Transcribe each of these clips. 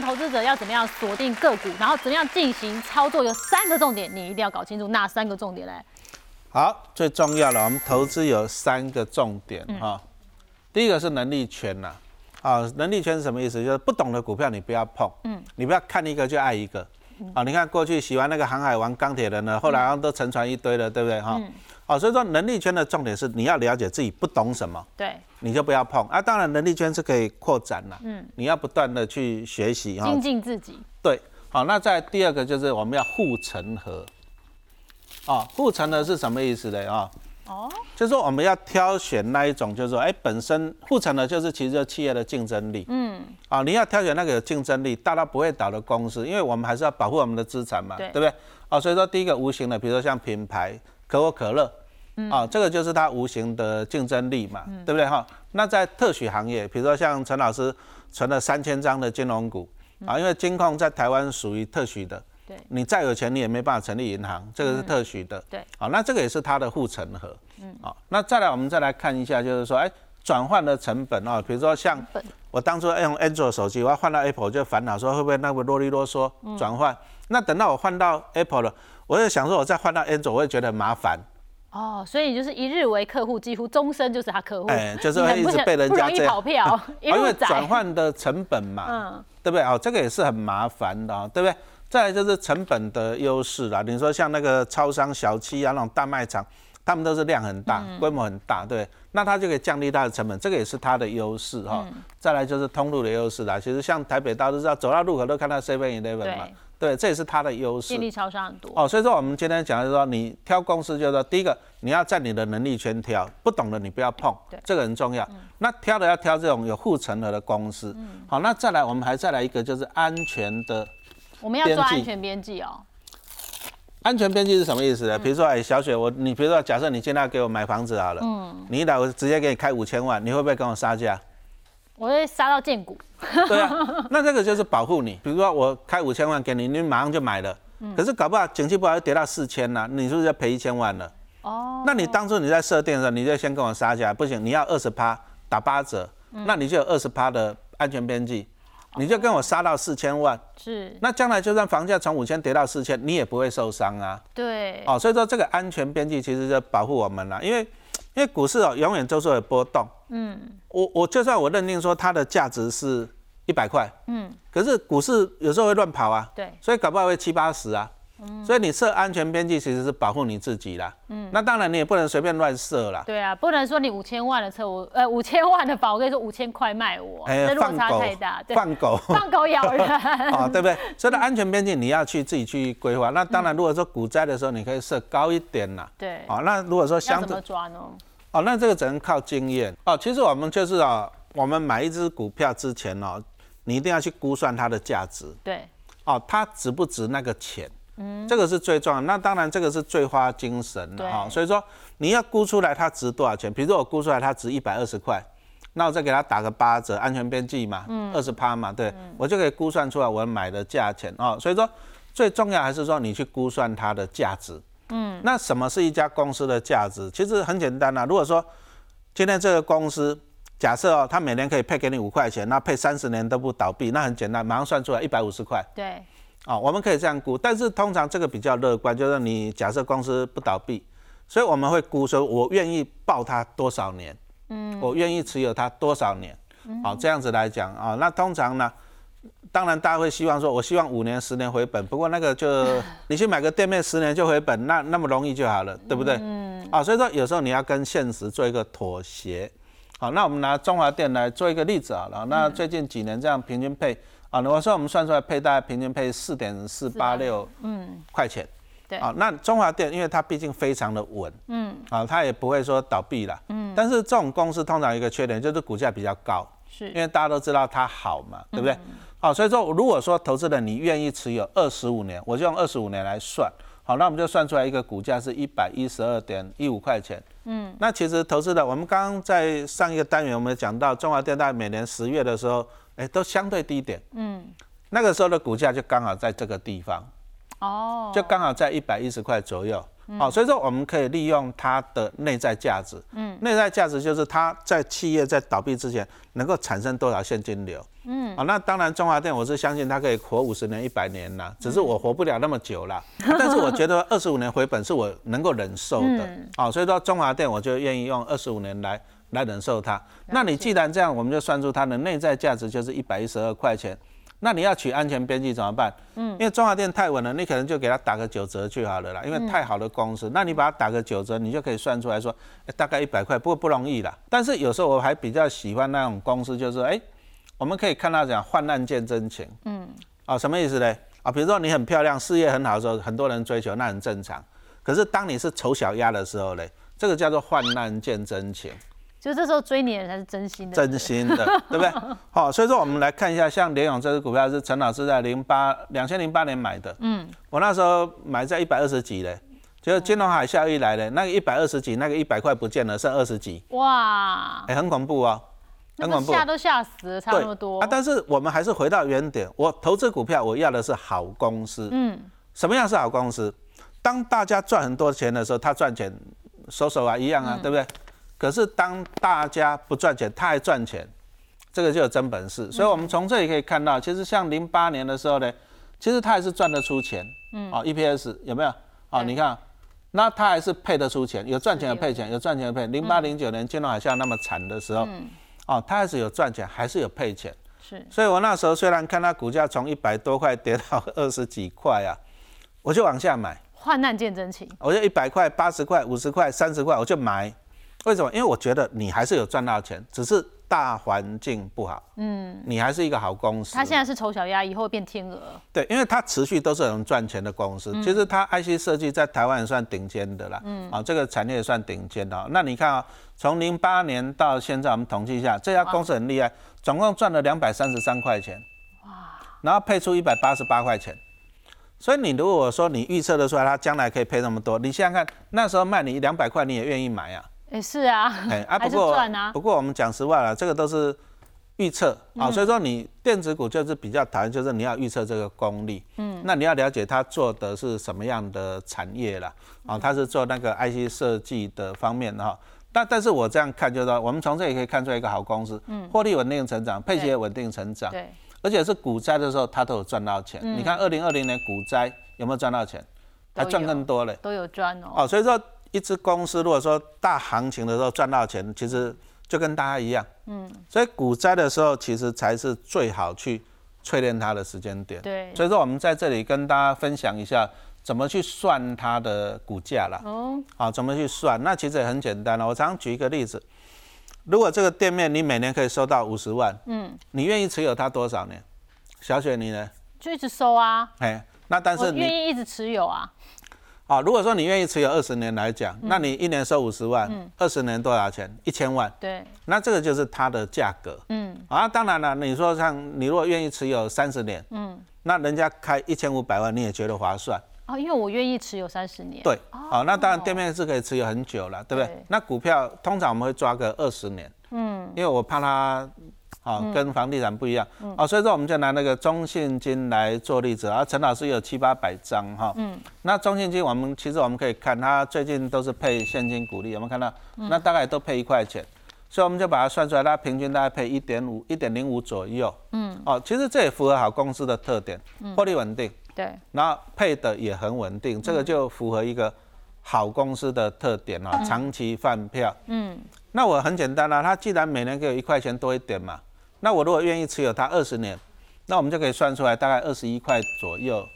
的投资者要怎么样锁定个股，然后怎么样进行操作，有三个重点，你一定要搞清楚。哪三个重点嘞？好，最重要的，我们投资有三个重点哈。第一个是能力圈呐，啊，能力圈是什么意思？就是不懂的股票你不要碰，嗯，你不要看一个就爱一个，啊，你看过去喜欢那个航海王、钢铁人呢，后来好像都沉船一堆了，对不对哈？哦，所以说能力圈的重点是你要了解自己不懂什么，对，你就不要碰。啊。当然能力圈是可以扩展了，嗯，你要不断的去学习哈，精进自己。对，好，那在第二个就是我们要护城河，啊，护城河是什么意思的啊？哦，就是说我们要挑选那一种，就是说，哎，本身护城河就是其实企业的竞争力，嗯，啊，你要挑选那个有竞争力、大到不会倒的公司，因为我们还是要保护我们的资产嘛，对。不对？啊，所以说第一个无形的，比如说像品牌可口可乐。啊，这个就是它无形的竞争力嘛，对不对？哈？那在特许行业，比如说像陈老师存了三千张的金融股啊，因为金控在台湾属于特许的，对，你再有钱你也没办法成立银行，这个是特许的，对，好，那这个也是它的护城河，嗯，好，那再来我们再来看一下，就是说，哎，转换的成本啊，比如说像我当初用安卓手机，我要换到 Apple 就烦恼说会不会那个啰里啰嗦转换，那等到我换到 Apple 了，我就想说我再换到安卓，我也觉得麻烦。哦，所以你就是一日为客户，几乎终身就是他客户，哎，就是会一直被人家这样跑票，因为转换的成本嘛，嗯，对不对？哦，这个也是很麻烦的，对不对？再来就是成本的优势啦。你说像那个超商、小七啊，那种大卖场，他们都是量很大，规模很大，对，那它就可以降低它的成本，这个也是它的优势哈。再来就是通路的优势啦。其实像台北大家都知道，走到路口都看到 Seven Eleven 嘛。对，这也是它的优势。便利超商很多哦，所以说我们今天讲的是说，你挑公司就是说，第一个你要在你的能力圈挑，不懂的你不要碰，对，这个很重要。那挑的要挑这种有护城河的公司。嗯。好，那再来我们还再来一个就是安全的。我们要做安全边际哦。安全边际是什么意思呢？比如说，哎，小雪，我你比如说，假设你现在给我买房子好了，嗯，你来我直接给你开五千万，你会不会跟我杀价？我会杀到见骨。对啊，那这个就是保护你。比如说我开五千万给你，你马上就买了。嗯。可是搞不好景气不好又，跌到四千了，你是不是要赔一千万了？哦。那你当初你在设定的时候，你就先跟我杀价，不行，你要二十趴打八折，那你就有二十趴的安全边际，你就跟我杀到四千万。是。那将来就算房价从五千跌到四千，你也不会受伤啊。对。哦，所以说这个安全边际其实就保护我们了，因为。因为股市哦，永远都是有波动。嗯，我我就算我认定说它的价值是一百块，嗯，可是股市有时候会乱跑啊。对，所以搞不好会七八十啊。所以你设安全边际其实是保护你自己啦。嗯，那当然你也不能随便乱设啦。对啊，不能说你五千万的车，我呃五千万的保，我跟你说五千块卖我，这落差太大。放狗，放狗咬人啊，对不对？所以安全边际你要去自己去规划。那当然，如果说股灾的时候，你可以设高一点啦。对。哦，那如果说相对怎么抓呢？哦，那这个只能靠经验哦。其实我们就是啊，我们买一只股票之前哦，你一定要去估算它的价值。对。哦，它值不值那个钱？嗯，这个是最重要。那当然，这个是最花精神的哈。所以说，你要估出来它值多少钱？比如说我估出来它值一百二十块，那我再给它打个八折，安全边际嘛，嗯，二十趴嘛，对，我就可以估算出来我买的价钱哦。所以说，最重要还是说你去估算它的价值。嗯，那什么是一家公司的价值？其实很简单啊。如果说今天这个公司假设哦，它每年可以配给你五块钱，那配三十年都不倒闭，那很简单，马上算出来一百五十块。对。啊，我们可以这样估，但是通常这个比较乐观，就是你假设公司不倒闭，所以我们会估说，我愿意报它多少年，嗯，我愿意持有它多少年，好，这样子来讲啊，那通常呢，当然大家会希望说，我希望五年、十年回本，不过那个就 你去买个店面，十年就回本，那那么容易就好了，对不对？嗯，啊，所以说有时候你要跟现实做一个妥协，好，那我们拿中华电来做一个例子好了，那最近几年这样平均配。啊，我说我们算出来配大概平均配四点四八六嗯块钱，对啊，那中华电因为它毕竟非常的稳，嗯啊，它也不会说倒闭了，嗯，但是这种公司通常一个缺点就是股价比较高，是因为大家都知道它好嘛，对不对？好，所以说如果说投资人你愿意持有二十五年，我就用二十五年来算，好，那我们就算出来一个股价是一百一十二点一五块钱，嗯，那其实投资的我们刚刚在上一个单元我们讲到中华电大概每年十月的时候。哎，都相对低点，嗯，那个时候的股价就刚好在这个地方，哦，就刚好在一百一十块左右，好，所以说我们可以利用它的内在价值。嗯，内在价值就是它在企业在倒闭之前能够产生多少现金流。嗯，啊，那当然中华电我是相信它可以活五十年、一百年啦，只是我活不了那么久啦。但是我觉得二十五年回本是我能够忍受的。哦，所以说中华电我就愿意用二十五年来来忍受它。那你既然这样，我们就算出它的内在价值就是一百一十二块钱。那你要取安全边际怎么办？嗯，因为中华电太稳了，你可能就给它打个九折就好了啦。因为太好的公司，那你把它打个九折，你就可以算出来说，大概一百块，不过不容易啦。但是有时候我还比较喜欢那种公司，就是哎，我们可以看到讲患难见真情。嗯，啊，什么意思呢？啊，比如说你很漂亮，事业很好的时候，很多人追求，那很正常。可是当你是丑小鸭的时候呢，这个叫做患难见真情。就这时候追你的人才是真心的，真心的，对不对？好，所以说我们来看一下，像联永这只股票是陈老师在零八两千零八年买的，嗯，我那时候买在一百二十几嘞，就金融海啸一来嘞，那个一百二十几，那个一百块不见了，剩二十几，哇，哎，很恐怖哦，很恐怖，吓都吓死了，差那么多啊。但是我们还是回到原点，我投资股票，我要的是好公司，嗯，什么样是好公司？当大家赚很多钱的时候，他赚钱，手手啊一样啊，对不对？可是当大家不赚钱，他还赚钱，这个就有真本事。所以，我们从这里可以看到，其实像零八年的时候呢，其实他还是赚得出钱。嗯。哦，EPS 有没有？哦，你看，那他还是配得出钱，有赚钱有配钱，有赚钱有配。零八零九年金融海啸那么惨的时候，哦，他还是有赚钱，还是有配钱。是。所以我那时候虽然看他股价从一百多块跌到二十几块啊，我就往下买。患难见真情。我就一百块、八十块、五十块、三十块，我就买。为什么？因为我觉得你还是有赚到钱，只是大环境不好。嗯，你还是一个好公司。它现在是丑小鸭，以后变天鹅。对，因为它持续都是很赚钱的公司。其实它 IC 设计在台湾也算顶尖的啦。嗯，啊，这个产业也算顶尖的。那你看啊，从零八年到现在，我们统计一下，这家公司很厉害，总共赚了两百三十三块钱。哇！然后配出一百八十八块钱。所以你如果说你预测的出来，它将来可以配那么多，你想想看，那时候卖你两百块，你也愿意买啊？也是啊，哎啊，不过不过我们讲实话了，这个都是预测啊，所以说你电子股就是比较讨厌，就是你要预测这个功力，嗯，那你要了解它做的是什么样的产业了，啊，它是做那个 IC 设计的方面哈，但但是我这样看就是说，我们从这里可以看出来一个好公司，嗯，获利稳定成长，配息也稳定成长，对，而且是股灾的时候它都有赚到钱，你看二零二零年股灾有没有赚到钱？还赚更多嘞，都有赚哦，哦，所以说。一只公司如果说大行情的时候赚到钱，其实就跟大家一样，嗯，所以股灾的时候其实才是最好去淬炼它的时间点。对，所以说我们在这里跟大家分享一下怎么去算它的股价啦。哦，好，怎么去算？那其实也很简单了。我常举一个例子，如果这个店面你每年可以收到五十万，嗯，你愿意持有它多少年？小雪你呢？就一直收啊。哎，那但是你愿意一直持有啊。啊，如果说你愿意持有二十年来讲，那你一年收五十万，二十年多少钱？一千万。对。那这个就是它的价格。嗯。啊，当然了，你说像你如果愿意持有三十年，嗯，那人家开一千五百万，你也觉得划算。啊，因为我愿意持有三十年。对。好。那当然店面是可以持有很久了，对不对？那股票通常我们会抓个二十年。嗯。因为我怕它。啊，跟房地产不一样。啊，所以说我们就拿那个中信金来做例子啊。陈老师有七八百张哈，嗯，那中信金我们其实我们可以看，它最近都是配现金股利，有没有看到？那大概都配一块钱，所以我们就把它算出来，它平均大概配一点五、一点零五左右，嗯，哦，其实这也符合好公司的特点，获利稳定，对，然后配的也很稳定，这个就符合一个好公司的特点啊，长期饭票，嗯，那我很简单啦，它既然每年给我一块钱多一点嘛。那我如果愿意持有它二十年，那我们就可以算出来大概二十一块左右。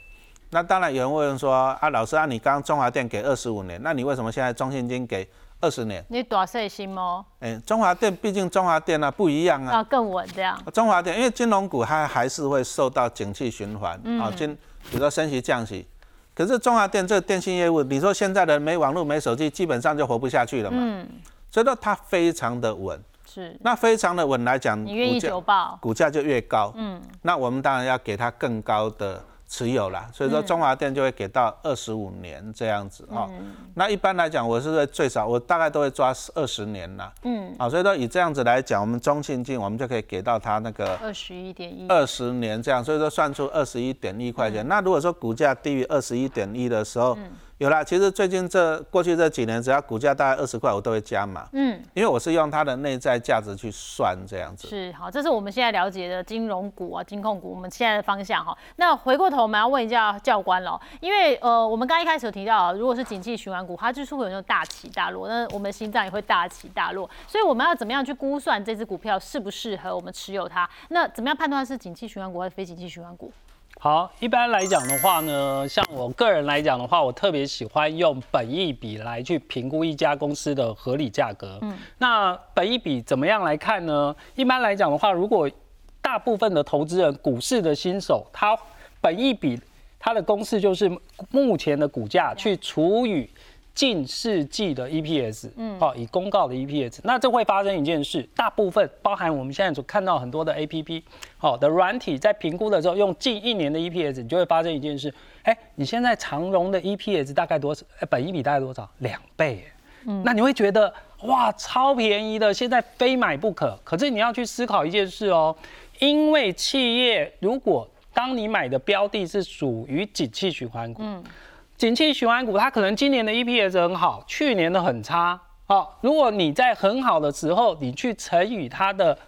那当然有人会问说啊，老师啊，你刚刚中华电给二十五年，那你为什么现在中信金给二十年？你多细心吗？哎，中华电毕竟中华电啊不一样啊，啊更稳这样。中华电因为金融股它还是会受到景气循环啊，金比如说升息降息，可是中华电这个电信业务，你说现在的没网络没手机，基本上就活不下去了嘛。嗯。所以说它非常的稳。是，那非常的稳来讲，你愿意久报，股价就越高。嗯，那我们当然要给它更高的持有啦。所以说中华电就会给到二十五年这样子哈。那一般来讲，我是最少我大概都会抓二十年啦。嗯，啊，所以说以这样子来讲，我们中信金我们就可以给到它那个二十一点一，二十年这样，所以说算出二十一点一块钱。那如果说股价低于二十一点一的时候，有啦，其实最近这过去这几年，只要股价大概二十块，我都会加码。嗯，因为我是用它的内在价值去算这样子。是好，这是我们现在了解的金融股啊、金控股，我们现在的方向哈。那回过头我们要问一下教官了，因为呃，我们刚一开始有提到，如果是景气循环股，它就是会有那种大起大落，那我们的心脏也会大起大落，所以我们要怎么样去估算这只股票适不适合我们持有它？那怎么样判断是景气循环股还是非景气循环股？好，一般来讲的话呢，像我个人来讲的话，我特别喜欢用本益比来去评估一家公司的合理价格。嗯，那本益比怎么样来看呢？一般来讲的话，如果大部分的投资人，股市的新手，他本益比他的公式就是目前的股价去除以。近世纪的 EPS，嗯，好，以公告的 EPS，那这会发生一件事，大部分包含我们现在所看到很多的 APP，好的软体在评估的时候用近一年的 EPS，你就会发生一件事，哎，你现在长荣的 EPS 大概多少？哎，本一比大概多少？两倍，嗯，那你会觉得哇，超便宜的，现在非买不可。可是你要去思考一件事哦，因为企业如果当你买的标的是属于景气循环股，嗯。景气循环股，它可能今年的 EPS 很好，去年的很差。好，如果你在很好的时候，你去乘以它的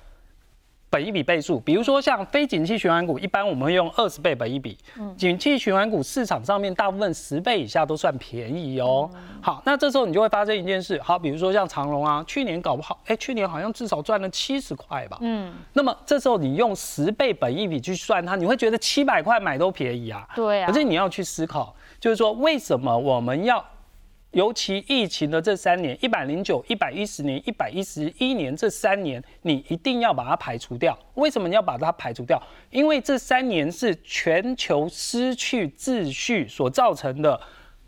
本一比倍数，比如说像非景气循环股，一般我们会用二十倍本一比。嗯，景气循环股市场上面大部分十倍以下都算便宜哦。好，那这时候你就会发生一件事，好，比如说像长隆啊，去年搞不好，哎，去年好像至少赚了七十块吧。嗯，那么这时候你用十倍本一比去算它，你会觉得七百块买都便宜啊。对啊。可是你要去思考。就是说，为什么我们要，尤其疫情的这三年，一百零九、一百一十年、一百一十一年这三年，你一定要把它排除掉。为什么你要把它排除掉？因为这三年是全球失去秩序所造成的。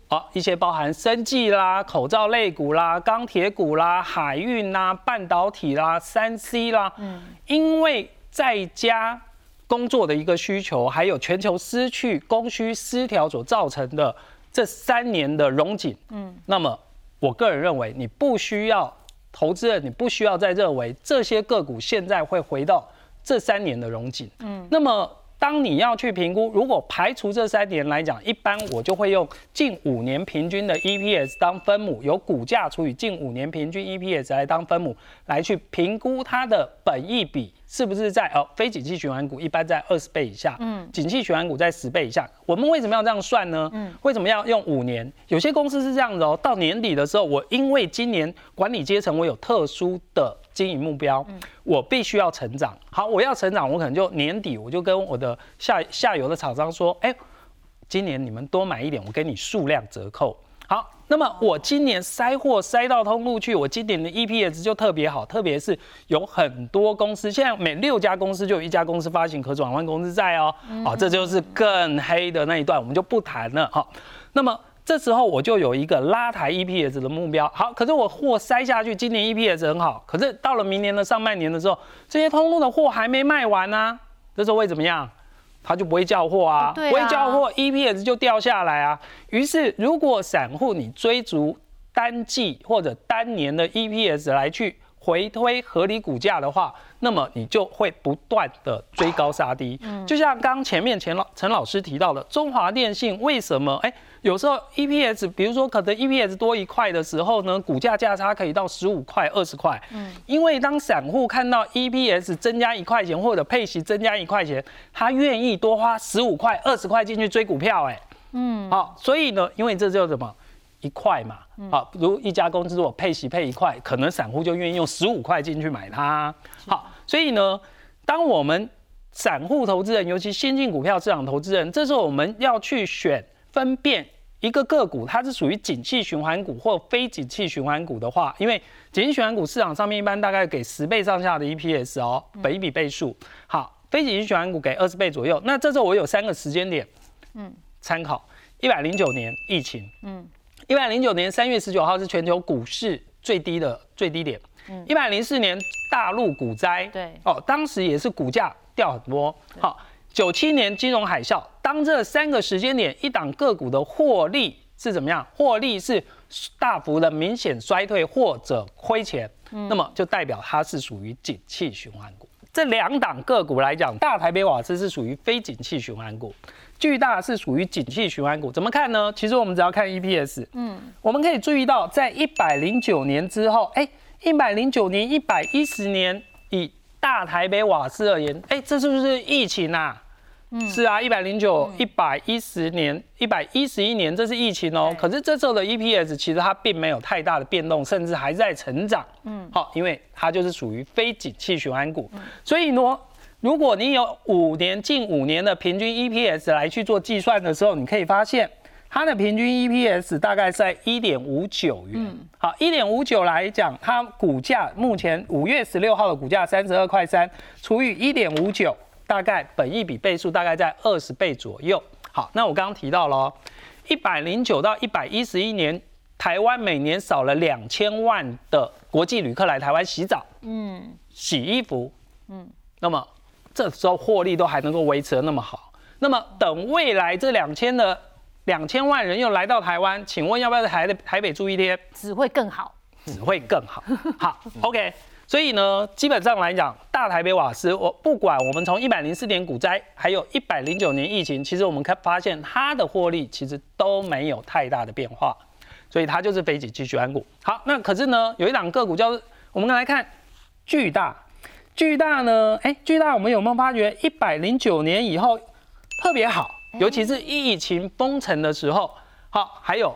好，一些包含生技啦、口罩类股啦、钢铁股啦、海运啦、半导体啦、三 C 啦，嗯，因为在家。工作的一个需求，还有全球失去供需失调所造成的这三年的融景，嗯，那么我个人认为，你不需要投资人，你不需要再认为这些个股现在会回到这三年的融景，嗯，那么当你要去评估，如果排除这三年来讲，一般我就会用近五年平均的 EPS 当分母，由股价除以近五年平均 EPS 来当分母，来去评估它的本益比。是不是在哦？非景气循环股一般在二十倍以下，嗯，景气循环股在十倍以下。我们为什么要这样算呢？嗯，为什么要用五年？有些公司是这样子哦，到年底的时候，我因为今年管理阶层我有特殊的经营目标，嗯，我必须要成长。好，我要成长，我可能就年底我就跟我的下下游的厂商说，哎，今年你们多买一点，我给你数量折扣。好，那么我今年塞货塞到通路去，我今年的 EPS 就特别好，特别是有很多公司，现在每六家公司就有一家公司发行可转换公司债哦，好，这就是更黑的那一段，我们就不谈了。好，那么这时候我就有一个拉抬 EPS 的目标。好，可是我货塞下去，今年 EPS 很好，可是到了明年的上半年的时候，这些通路的货还没卖完呢，这时候会怎么样？他就不会叫货啊，不会叫货，EPS 就掉下来啊。于是，如果散户你追逐单季或者单年的 EPS 来去回推合理股价的话，那么你就会不断的追高杀低。嗯，就像刚前面钱老陈老师提到的，中华电信为什么哎？有时候 EPS，比如说可能 EPS 多一块的时候呢，股价价差可以到十五块、二十块。嗯，因为当散户看到 EPS 增加一块钱或者配息增加一块钱，他愿意多花十五块、二十块进去追股票。哎，嗯，好，所以呢，因为这叫什么一块嘛，好，如一家公司如果配息配一块，可能散户就愿意用十五块进去买它。好，所以呢，当我们散户投资人，尤其先进股票市场投资人，这时候我们要去选。分辨一个个股它是属于景气循环股或非景气循环股的话，因为景气循环股市场上面一般大概给十倍上下的 EPS 哦，本一比倍数。好，非景气循环股给二十倍左右。那这时候我有三个时间点，嗯，参考一百零九年疫情，嗯，一百零九年三月十九号是全球股市最低的最低点，嗯，一百零四年大陆股灾，对，哦，当时也是股价掉很多，好。九七年金融海啸，当这三个时间点一档个股的获利是怎么样？获利是大幅的明显衰退或者亏钱，那么就代表它是属于景气循环股。这两档个股来讲，大台北瓦斯是属于非景气循环股，巨大是属于景气循环股。怎么看呢？其实我们只要看 EPS，嗯，我们可以注意到，在一百零九年之后，哎，一百零九年、一百一十年，以大台北瓦斯而言，哎，这是不是疫情啊？嗯是啊，一百零九、一百一十年、一百一十一年，这是疫情哦。可是这时候的 EPS 其实它并没有太大的变动，甚至还在成长。嗯，好，因为它就是属于非景气循环股。所以呢，如果你有五年、近五年的平均 EPS 来去做计算的时候，你可以发现它的平均 EPS 大概在一点五九元。好，一点五九来讲，它股价目前五月十六号的股价三十二块三，除以一点五九。大概本益比倍数大概在二十倍左右。好，那我刚刚提到了，一百零九到一百一十一年，台湾每年少了两千万的国际旅客来台湾洗澡，嗯，洗衣服，嗯，那么这时候获利都还能够维持的那么好，那么等未来这两千的两千万人又来到台湾，请问要不要在台的台北住一天？只会更好，只会更好。好，OK。所以呢，基本上来讲，大台北瓦斯，我不管我们从一百零四年股灾，还有一百零九年疫情，其实我们看发现它的获利其实都没有太大的变化，所以它就是非景继续安股。好，那可是呢，有一档个股叫我们来看巨大，巨大呢，哎，巨大我们有没有发觉一百零九年以后特别好，尤其是疫情封城的时候，好，还有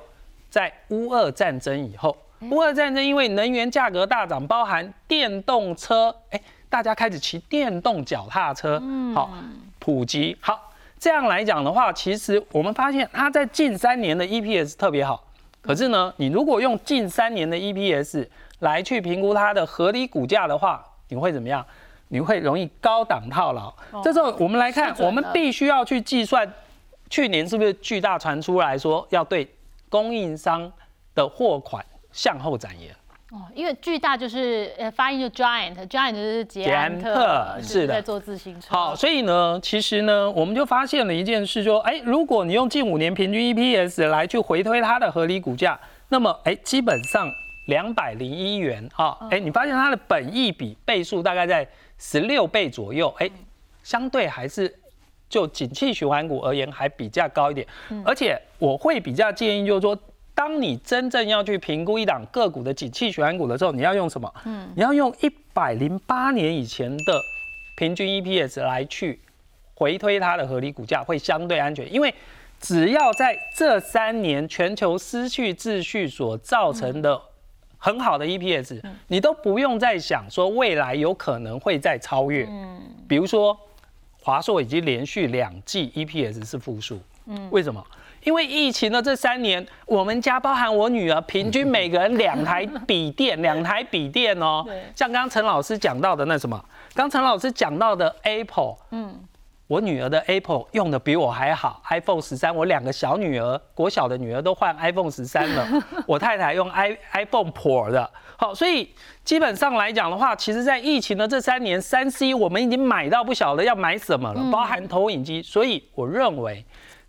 在乌俄战争以后。乌俄战争因为能源价格大涨，包含电动车，哎，大家开始骑电动脚踏车，好普及。好，这样来讲的话，其实我们发现它在近三年的 EPS 特别好。可是呢，你如果用近三年的 EPS 来去评估它的合理股价的话，你会怎么样？你会容易高档套牢。这时候我们来看，我们必须要去计算去年是不是巨大传出来说要对供应商的货款。向后展延哦，因为巨大就是呃发音就 giant，giant 就是捷安特，是的，在做自行车。好，所以呢，其实呢，我们就发现了一件事，说，哎，如果你用近五年平均 EPS 来去回推它的合理股价，那么，哎，基本上两百零一元啊，哎，你发现它的本益比倍数大概在十六倍左右，哎，相对还是就景气循环股而言还比较高一点，而且我会比较建议就是说。当你真正要去评估一档个股的景气循环股的时候，你要用什么？嗯，你要用一百零八年以前的平均 EPS 来去回推它的合理股价，会相对安全。因为只要在这三年全球失去秩序所造成的很好的 EPS，你都不用再想说未来有可能会再超越。嗯，比如说华硕已经连续两季 EPS 是负数。嗯，为什么？因为疫情的这三年，我们家包含我女儿，平均每个人两台笔电，两台笔电哦。像刚刚陈老师讲到的那什么，刚陈老师讲到的 Apple，嗯，我女儿的 Apple 用的比我还好，iPhone 十三，我两个小女儿，国小的女儿都换 iPhone 十三了，我太太用 i iPhone Pro 的。好，所以基本上来讲的话，其实在疫情的这三年，三 C 我们已经买到不晓得要买什么了，包含投影机。所以我认为。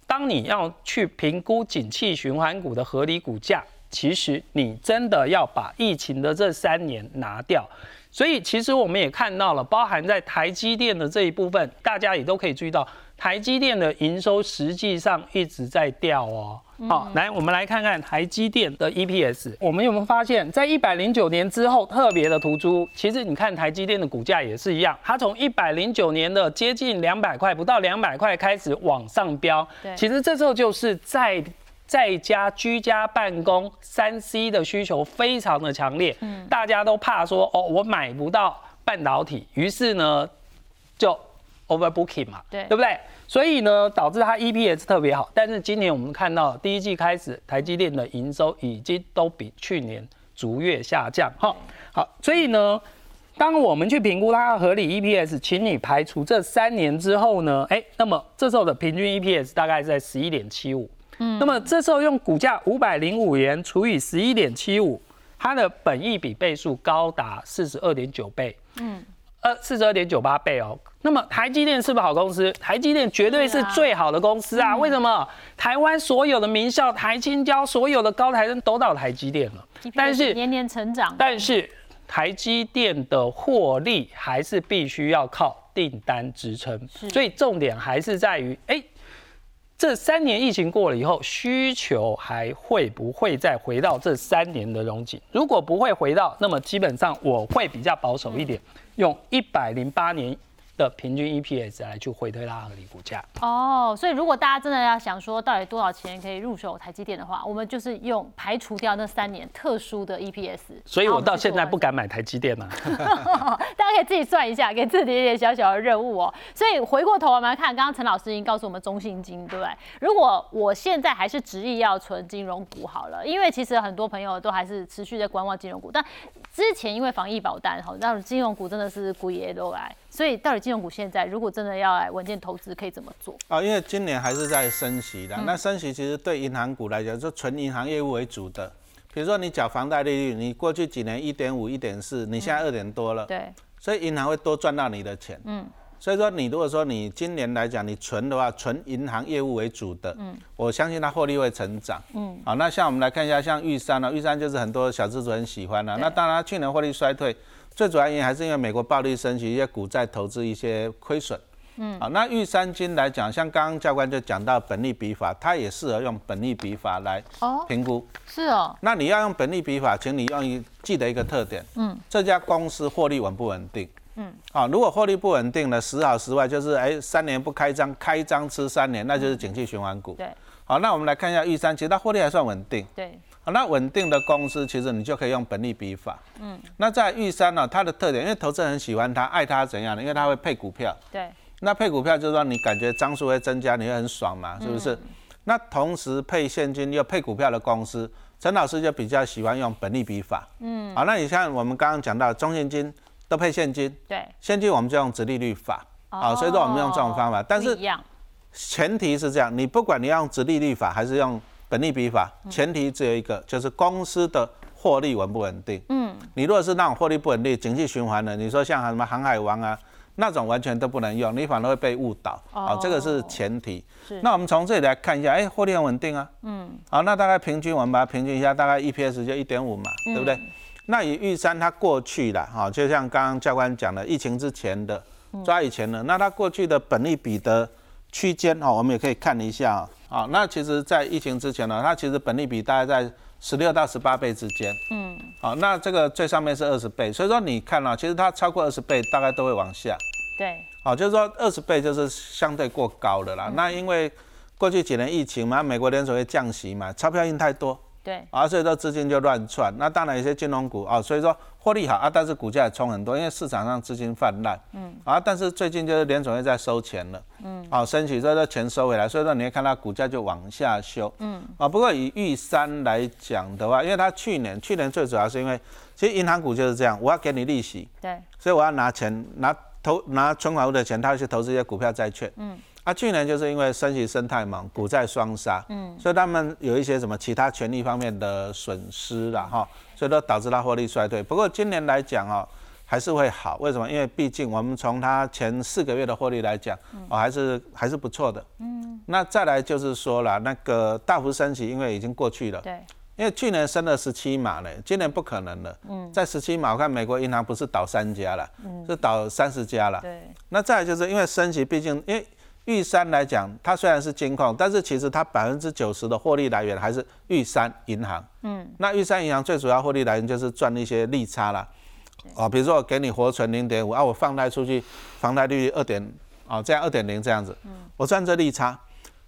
当你要去评估景气循环股的合理股价，其实你真的要把疫情的这三年拿掉。所以，其实我们也看到了，包含在台积电的这一部分，大家也都可以注意到，台积电的营收实际上一直在掉哦。好，来，我们来看看台积电的 EPS。我们有没有发现，在一百零九年之后特别的突出？其实你看台积电的股价也是一样，它从一百零九年的接近两百块，不到两百块开始往上飙。对，其实这时候就是在在家居家办公三 C 的需求非常的强烈，嗯，大家都怕说哦，我买不到半导体，于是呢就 overbooking 嘛，对，对不对？所以呢，导致它 EPS 特别好，但是今年我们看到第一季开始，台积电的营收已经都比去年逐月下降。哈，好，所以呢，当我们去评估它的合理 EPS，请你排除这三年之后呢，哎，那么这时候的平均 EPS 大概在十一点七五。嗯，那么这时候用股价五百零五元除以十一点七五，它的本益比倍数高达四十二点九倍。嗯。呃，四十二点九八倍哦。那么台积电是不是好公司？台积电绝对是最好的公司啊！为什么？台湾所有的名校，台青交所有的高台生都到台积电了。但是年年成长。但是台积电的获利还是必须要靠订单支撑，所以重点还是在于，哎，这三年疫情过了以后，需求还会不会再回到这三年的容景？如果不会回到，那么基本上我会比较保守一点，用一百零八年。的平均 EPS 来去回推它合理股价哦，所以如果大家真的要想说到底多少钱可以入手台积电的话，我们就是用排除掉那三年特殊的 EPS。所以我到现在不敢买台积电啊。大家可以自己算一下，给自己一点小小的任务哦。所以回过头我们来看，刚刚陈老师已经告诉我们中信金，对不对？如果我现在还是执意要存金融股好了，因为其实很多朋友都还是持续在观望金融股，但之前因为防疫保单，好让金融股真的是股爷都来。所以，到底金融股现在如果真的要来稳健投资，可以怎么做？啊，因为今年还是在升息的。那升息其实对银行股来讲，就纯银行业务为主的。比如说你缴房贷利率，你过去几年一点五、一点四，你现在二点多了。对。所以银行会多赚到你的钱。嗯。所以说，你如果说你今年来讲，你存的话，纯银行业务为主的，嗯，我相信它获利会成长。嗯。好，那像我们来看一下，像玉山呢，玉山就是很多小资主很喜欢的。那当然，去年获利衰退。最主要原因还是因为美国暴力升级，一些股债投资一些亏损。嗯，好，那玉山金来讲，像刚刚教官就讲到本利比法，它也适合用本利比法来评估。是哦。那你要用本利比法，请你用一记得一个特点。嗯。这家公司获利稳不稳定？嗯。好，如果获利不稳定呢，时好时坏，就是哎三年不开张，开张吃三年，那就是景气循环股。对。好，那我们来看一下玉山，其实它获利还算稳定。对。好，那稳定的公司，其实你就可以用本利比法。嗯，那在玉山呢，它的特点，因为投资人很喜欢它，爱它怎样呢？因为它会配股票。对。那配股票就是说，你感觉张数会增加，你会很爽嘛？是不是？那同时配现金又配股票的公司，陈老师就比较喜欢用本利比法。嗯。好，那你像我们刚刚讲到中现金都配现金。对。现金我们就用直利率法。好，所以说我们用这种方法，但是前提是这样，你不管你要用直利率法还是用。本利比法前提只有一个，就是公司的获利稳不稳定。嗯，你如果是那种获利不稳定、经济循环的，你说像什么航海王啊，那种完全都不能用，你反而会被误导。哦，这个是前提。是。那我们从这里来看一下，哎，获利很稳定啊。嗯。好，那大概平均我们把它平均一下，大概 EPS 就一点五嘛，对不对？那以玉山它过去的哈，就像刚刚教官讲的，疫情之前的抓以前的，那它过去的本利比的区间哈，我们也可以看一下。啊，那其实，在疫情之前呢，它其实本利比大概在十六到十八倍之间。嗯，好，那这个最上面是二十倍，所以说你看啊，其实它超过二十倍，大概都会往下。对，好，就是说二十倍就是相对过高的啦。那因为过去几年疫情嘛，美国联储会降息嘛，钞票印太多。对，啊，所以说资金就乱窜。那当然有些金融股啊，所以说获利好啊，但是股价也冲很多，因为市场上资金泛滥。嗯，啊，但是最近就是联总会在收钱了。嗯，啊，升起，所以说钱收回来，所以说你会看到股价就往下修。嗯，啊，不过以玉山来讲的话，因为它去年去年最主要是因为，其实银行股就是这样，我要给你利息。对，所以我要拿钱拿投拿存款户的钱，他去投资一些股票债券。嗯。啊，去年就是因为升息生态嘛，股债双杀，嗯，所以他们有一些什么其他权利方面的损失了哈，所以都导致它获利衰退。不过今年来讲哦，还是会好，为什么？因为毕竟我们从它前四个月的获利来讲，哦，还是还是不错的。嗯，那再来就是说了，那个大幅升息，因为已经过去了。对。因为去年升了十七码嘞，今年不可能了。嗯。在十七码，我看美国银行不是倒三家了，嗯，是倒三十家了。对。那再来就是因为升息，毕竟因为。玉山来讲，它虽然是金矿，但是其实它百分之九十的获利来源还是玉山银行。嗯，那玉山银行最主要获利来源就是赚一些利差啦。哦，比如说我给你活存零点五啊，我放贷出去，房贷利率二点啊，这样二点零这样子，嗯，我赚这利差，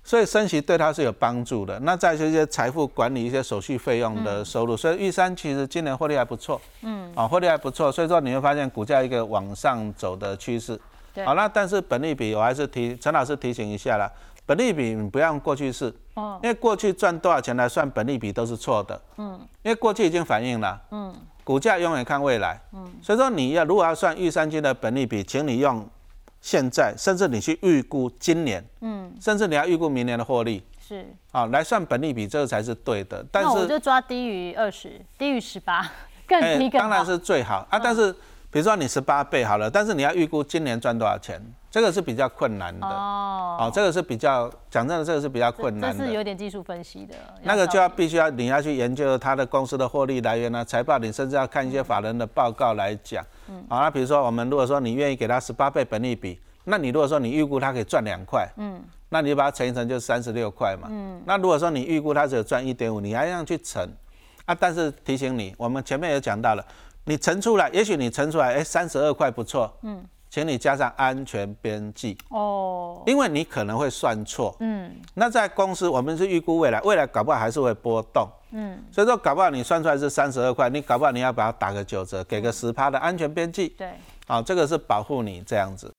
所以升息对它是有帮助的。那再这些财富管理一些手续费用的收入，所以玉山其实今年获利还不错。嗯，啊，获利还不错，所以说你会发现股价一个往上走的趋势。好，那但是本利比我还是提陈老师提醒一下啦，本利比你不要用过去式，哦，因为过去赚多少钱来算本利比都是错的，嗯，因为过去已经反映了，嗯，股价永远看未来，嗯，所以说你要如果要算玉山金的本利比，请你用现在，甚至你去预估今年，嗯，甚至你要预估明年的获利，是，好来算本利比，这个才是对的。但是我就抓低于二十，低于十八，更低更当然是最好啊，但是。比如说你十八倍好了，但是你要预估今年赚多少钱，这个是比较困难的。哦，哦，这个是比较讲真的，这个是比较困难的。这是有点技术分析的。那个就要必须要你要去研究它的公司的获利来源啊，财报，你甚至要看一些法人的报告来讲。嗯，好，那比如说我们如果说你愿意给他十八倍本利比，那你如果说你预估它可以赚两块，嗯，那你就把它乘一乘，就三十六块嘛。嗯，那如果说你预估它只有赚一点五，你还要去乘啊。但是提醒你，我们前面也讲到了，你乘出来，也许你乘出来，哎，三十二块不错，嗯，请你加上安全边际。哦，因为你可能会算错，嗯。那在公司我们是预估未来，未来搞不好还是会波动，嗯，所以说搞不好你算出来是三十二块，你搞不好你要把它打个九折，给个十趴的安全边际，对。好、这个是保护你这样子。